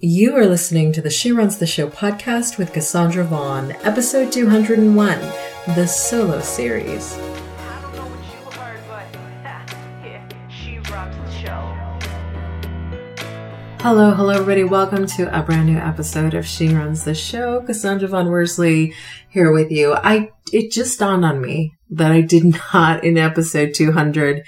You are listening to the She Runs the Show podcast with Cassandra Vaughn, episode 201, the solo series. I don't know what you heard, but yeah, she runs the show. Hello, hello, everybody. Welcome to a brand new episode of She Runs the Show. Cassandra Vaughn Worsley here with you. I, it just dawned on me that I did not in episode 200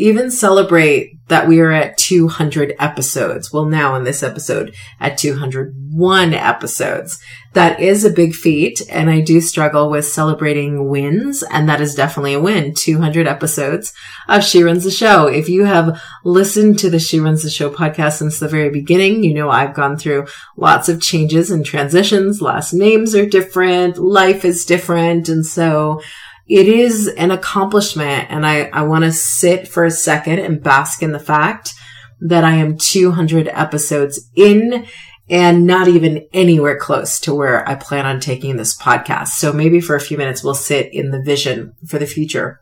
even celebrate that we are at 200 episodes. Well, now in this episode at 201 episodes. That is a big feat and I do struggle with celebrating wins and that is definitely a win. 200 episodes of She Runs the Show. If you have listened to the She Runs the Show podcast since the very beginning, you know I've gone through lots of changes and transitions. Last names are different. Life is different. And so it is an accomplishment and I, I want to sit for a second and bask in the fact that I am 200 episodes in and not even anywhere close to where I plan on taking this podcast. So maybe for a few minutes we'll sit in the vision for the future.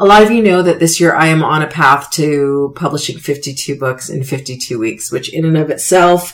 A lot of you know that this year I am on a path to publishing 52 books in 52 weeks, which in and of itself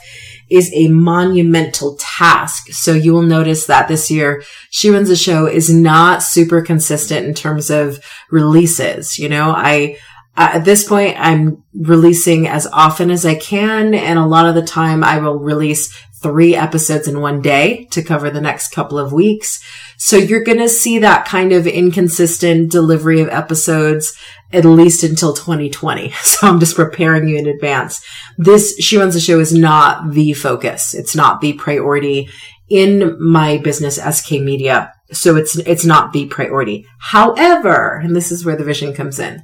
is a monumental task. So you will notice that this year, She Runs the Show is not super consistent in terms of releases. You know, I, at this point, I'm releasing as often as I can. And a lot of the time I will release three episodes in one day to cover the next couple of weeks. So you're going to see that kind of inconsistent delivery of episodes at least until 2020. So I'm just preparing you in advance. This She Runs the Show is not the focus. It's not the priority in my business, SK Media. So it's, it's not the priority. However, and this is where the vision comes in.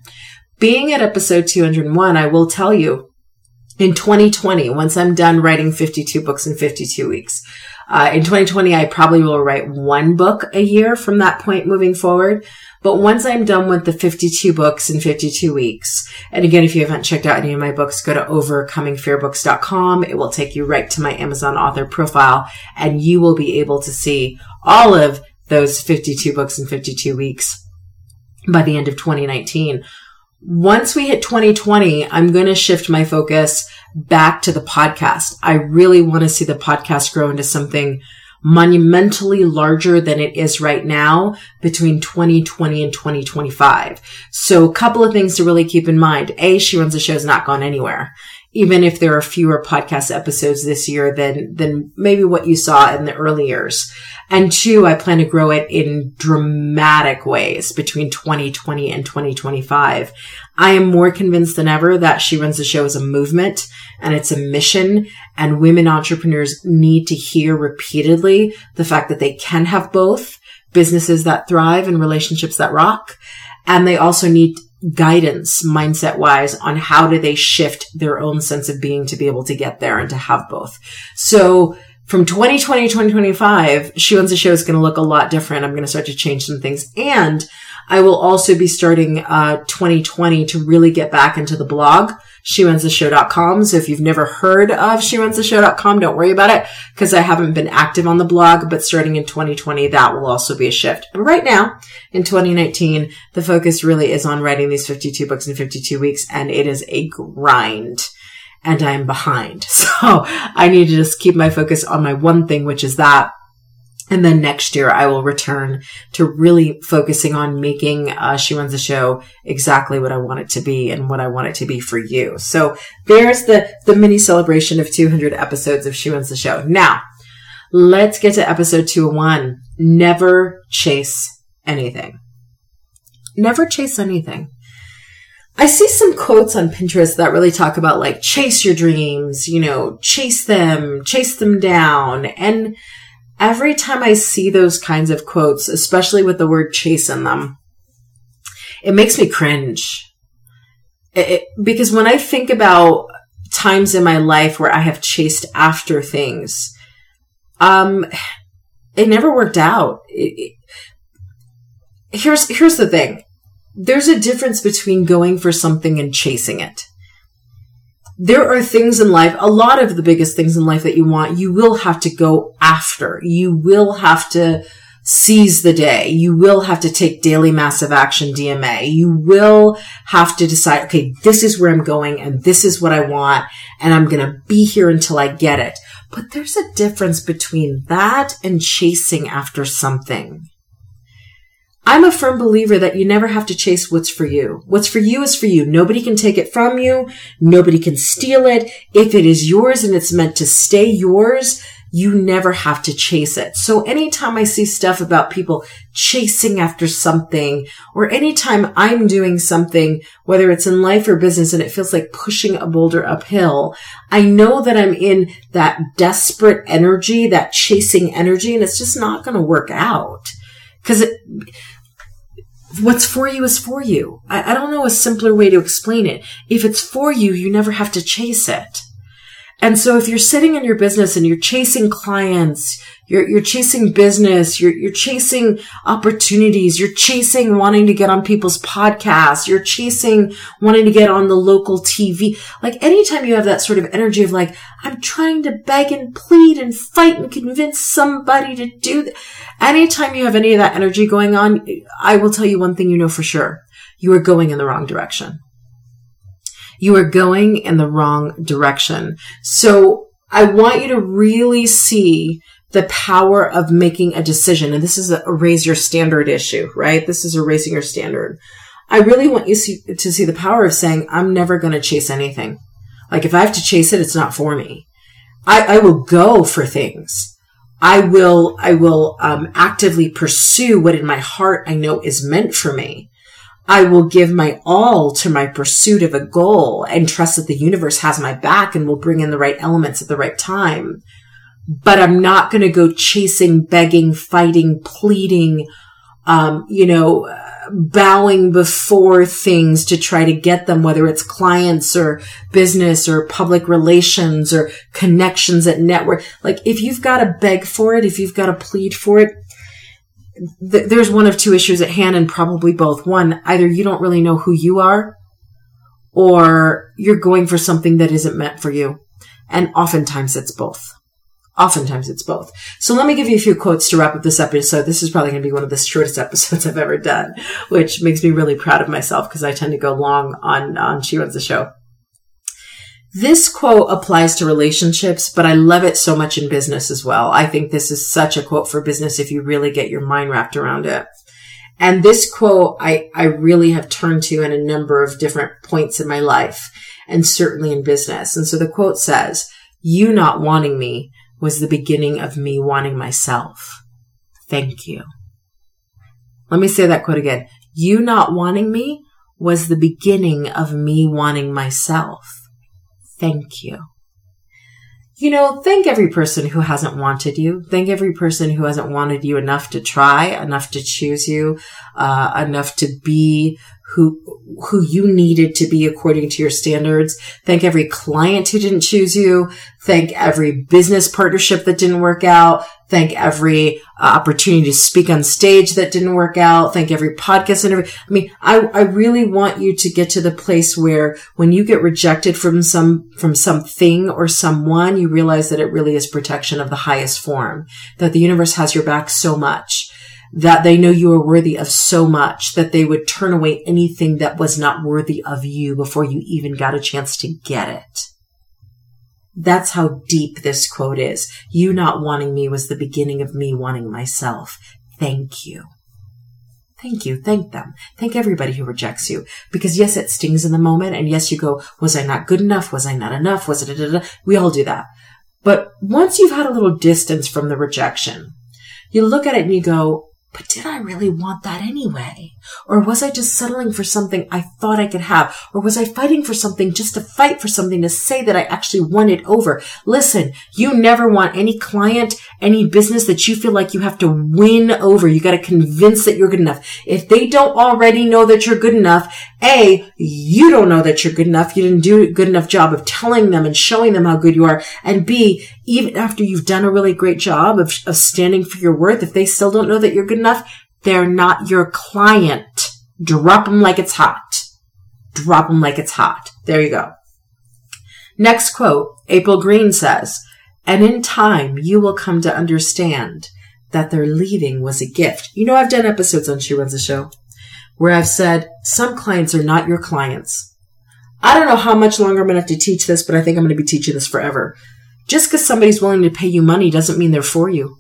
Being at episode 201, I will tell you in 2020, once I'm done writing 52 books in 52 weeks, uh, in 2020, I probably will write one book a year from that point moving forward. But once I'm done with the 52 books in 52 weeks, and again, if you haven't checked out any of my books, go to overcomingfearbooks.com. It will take you right to my Amazon author profile and you will be able to see all of those 52 books in 52 weeks by the end of 2019. Once we hit 2020, I'm going to shift my focus back to the podcast. I really want to see the podcast grow into something monumentally larger than it is right now between 2020 and 2025. So a couple of things to really keep in mind. A, She Runs the Show has not gone anywhere. Even if there are fewer podcast episodes this year than, than maybe what you saw in the early years. And two, I plan to grow it in dramatic ways between 2020 and 2025. I am more convinced than ever that She Runs the Show is a movement and it's a mission and women entrepreneurs need to hear repeatedly the fact that they can have both businesses that thrive and relationships that rock. And they also need guidance mindset wise on how do they shift their own sense of being to be able to get there and to have both. So from 2020 to 2025, She Runs the Show is going to look a lot different. I'm going to start to change some things and I will also be starting uh, 2020 to really get back into the blog, sherunstheshow.com. So if you've never heard of sherunstheshow.com, don't worry about it because I haven't been active on the blog, but starting in 2020, that will also be a shift. But right now, in 2019, the focus really is on writing these 52 books in 52 weeks, and it is a grind and I'm behind. So I need to just keep my focus on my one thing, which is that and then next year, I will return to really focusing on making uh, She Runs the Show exactly what I want it to be and what I want it to be for you. So there's the, the mini celebration of 200 episodes of She Runs the Show. Now, let's get to episode 201. Never chase anything. Never chase anything. I see some quotes on Pinterest that really talk about like chase your dreams, you know, chase them, chase them down. And every time I see those kinds of quotes, especially with the word chase in them, it makes me cringe. It, it, because when I think about times in my life where I have chased after things, um, it never worked out. It, here's, here's the thing. There's a difference between going for something and chasing it there are things in life, a lot of the biggest things in life that you want, you will have to go after. You will have to seize the day. You will have to take daily massive action DMA. You will have to decide, okay, this is where I'm going and this is what I want and I'm going to be here until I get it. But there's a difference between that and chasing after something. I'm a firm believer that you never have to chase what's for you. What's for you is for you. Nobody can take it from you. Nobody can steal it. If it is yours and it's meant to stay yours, you never have to chase it. So anytime I see stuff about people chasing after something or anytime I'm doing something, whether it's in life or business and it feels like pushing a boulder uphill, I know that I'm in that desperate energy, that chasing energy, and it's just not going to work out. Cause it, what's for you is for you. I, I don't know a simpler way to explain it. If it's for you, you never have to chase it. And so if you're sitting in your business and you're chasing clients, you're, you're chasing business, you're, you're chasing opportunities, you're chasing wanting to get on people's podcasts, you're chasing wanting to get on the local TV. Like anytime you have that sort of energy of like, I'm trying to beg and plead and fight and convince somebody to do that. Anytime you have any of that energy going on, I will tell you one thing you know for sure. You are going in the wrong direction you are going in the wrong direction. So I want you to really see the power of making a decision. And this is a raise your standard issue, right? This is a raising your standard. I really want you to see the power of saying, I'm never going to chase anything. Like if I have to chase it, it's not for me. I, I will go for things. I will, I will um, actively pursue what in my heart I know is meant for me. I will give my all to my pursuit of a goal and trust that the universe has my back and will bring in the right elements at the right time. But I'm not going to go chasing, begging, fighting, pleading, um, you know, bowing before things to try to get them, whether it's clients or business or public relations or connections at network. Like if you've got to beg for it, if you've got to plead for it, th- there's one of two issues at hand and probably both. One, either you don't really know who you are or you're going for something that isn't meant for you. And oftentimes it's both. Oftentimes it's both. So let me give you a few quotes to wrap up this episode. This is probably going to be one of the shortest episodes I've ever done, which makes me really proud of myself because I tend to go long on, on She Runs the Show. This quote applies to relationships, but I love it so much in business as well. I think this is such a quote for business if you really get your mind wrapped around it. And this quote I, I really have turned to in a number of different points in my life and certainly in business. And so the quote says, you not wanting me was the beginning of me wanting myself. Thank you. Let me say that quote again. You not wanting me was the beginning of me wanting myself thank you. You know, thank every person who hasn't wanted you. Thank every person who hasn't wanted you enough to try, enough to choose you, uh, enough to be who who you needed to be according to your standards. Thank every client who didn't choose you. Thank every business partnership that didn't work out. Thank every uh, opportunity to speak on stage that didn't work out. Thank every podcast interview. I mean, I, I really want you to get to the place where when you get rejected from some, from something or someone, you realize that it really is protection of the highest form, that the universe has your back so much that they know you are worthy of so much that they would turn away anything that was not worthy of you before you even got a chance to get it. That's how deep this quote is. You not wanting me was the beginning of me wanting myself. Thank you. Thank you. Thank them. Thank everybody who rejects you. Because yes, it stings in the moment. And yes, you go, was I not good enough? Was I not enough? Was it, we all do that. But once you've had a little distance from the rejection, you look at it and you go, but did I really want that anyway? Or was I just settling for something I thought I could have? Or was I fighting for something just to fight for something to say that I actually won it over? Listen, you never want any client, any business that you feel like you have to win over. You got to convince that you're good enough. If they don't already know that you're good enough, A, you don't know that you're good enough. You didn't do a good enough job of telling them and showing them how good you are. And B, even after you've done a really great job of, of standing for your worth, if they still don't know that you're good enough, they're not your client. Drop them like it's hot. Drop them like it's hot. There you go. Next quote, April Green says, and in time you will come to understand that their leaving was a gift. You know, I've done episodes on She Runs the Show where I've said some clients are not your clients. I don't know how much longer I'm going to have to teach this, but I think I'm going to be teaching this forever. Just because somebody's willing to pay you money doesn't mean they're for you.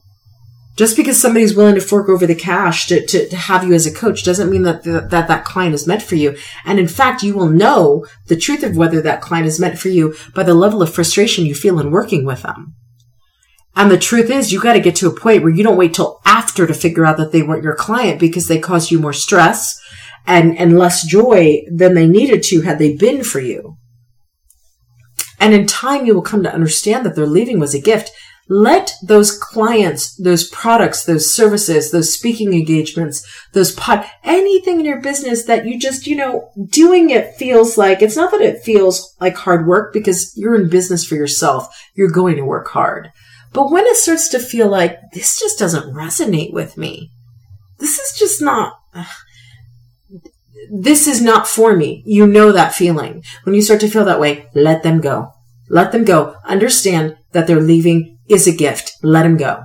Just because somebody's willing to fork over the cash to, to, to have you as a coach doesn't mean that, that that that client is meant for you. And in fact, you will know the truth of whether that client is meant for you by the level of frustration you feel in working with them. And the truth is, you got to get to a point where you don't wait till after to figure out that they weren't your client because they caused you more stress and, and less joy than they needed to had they been for you. And in time, you will come to understand that their leaving was a gift let those clients, those products, those services, those speaking engagements, those pot, anything in your business that you just, you know, doing it feels like, it's not that it feels like hard work because you're in business for yourself. You're going to work hard. But when it starts to feel like this just doesn't resonate with me, this is just not, this is not for me. You know that feeling. When you start to feel that way, let them go. Let them go. Understand that they're leaving is a gift. Let them go.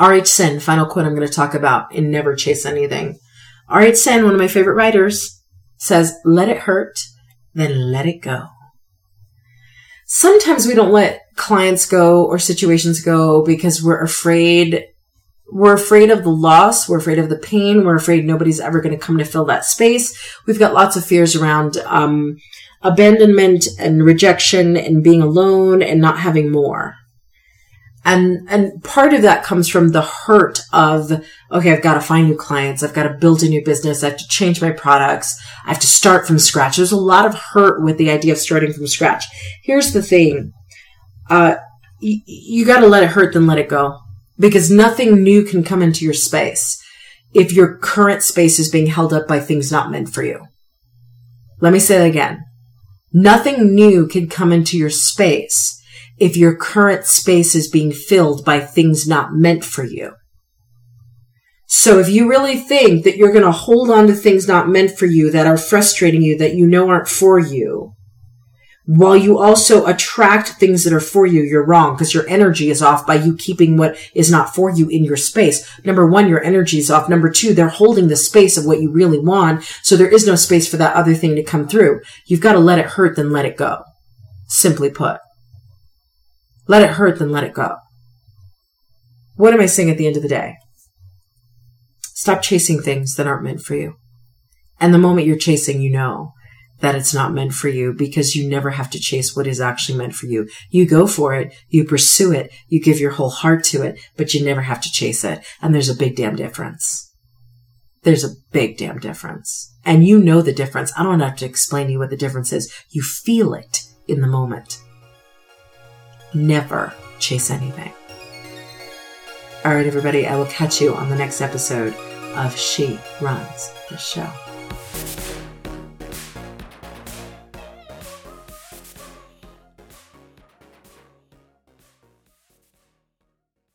R.H. Sin, final quote I'm going to talk about in Never Chase Anything. R.H. Sin, one of my favorite writers, says, let it hurt, then let it go. Sometimes we don't let clients go or situations go because we're afraid we're afraid of the loss. We're afraid of the pain. We're afraid nobody's ever going to come to fill that space. We've got lots of fears around um, abandonment and rejection and being alone and not having more. And, and part of that comes from the hurt of, okay, I've got to find new clients. I've got to build a new business. I have to change my products. I have to start from scratch. There's a lot of hurt with the idea of starting from scratch. Here's the thing. Uh, y- you got to let it hurt, then let it go because nothing new can come into your space if your current space is being held up by things not meant for you. Let me say that again. Nothing new can come into your space if your current space is being filled by things not meant for you. So if you really think that you're going to hold on to things not meant for you that are frustrating you, that you know aren't for you, while you also attract things that are for you, you're wrong because your energy is off by you keeping what is not for you in your space. Number one, your energy is off. Number two, they're holding the space of what you really want. So there is no space for that other thing to come through. You've got to let it hurt, then let it go. Simply put. Let it hurt, then let it go. What am I saying at the end of the day? Stop chasing things that aren't meant for you. And the moment you're chasing, you know that it's not meant for you because you never have to chase what is actually meant for you. You go for it, you pursue it, you give your whole heart to it, but you never have to chase it. And there's a big damn difference. There's a big damn difference. And you know the difference. I don't have to explain to you what the difference is. You feel it in the moment never chase anything. All right, everybody, I will catch you on the next episode of She Runs the Show.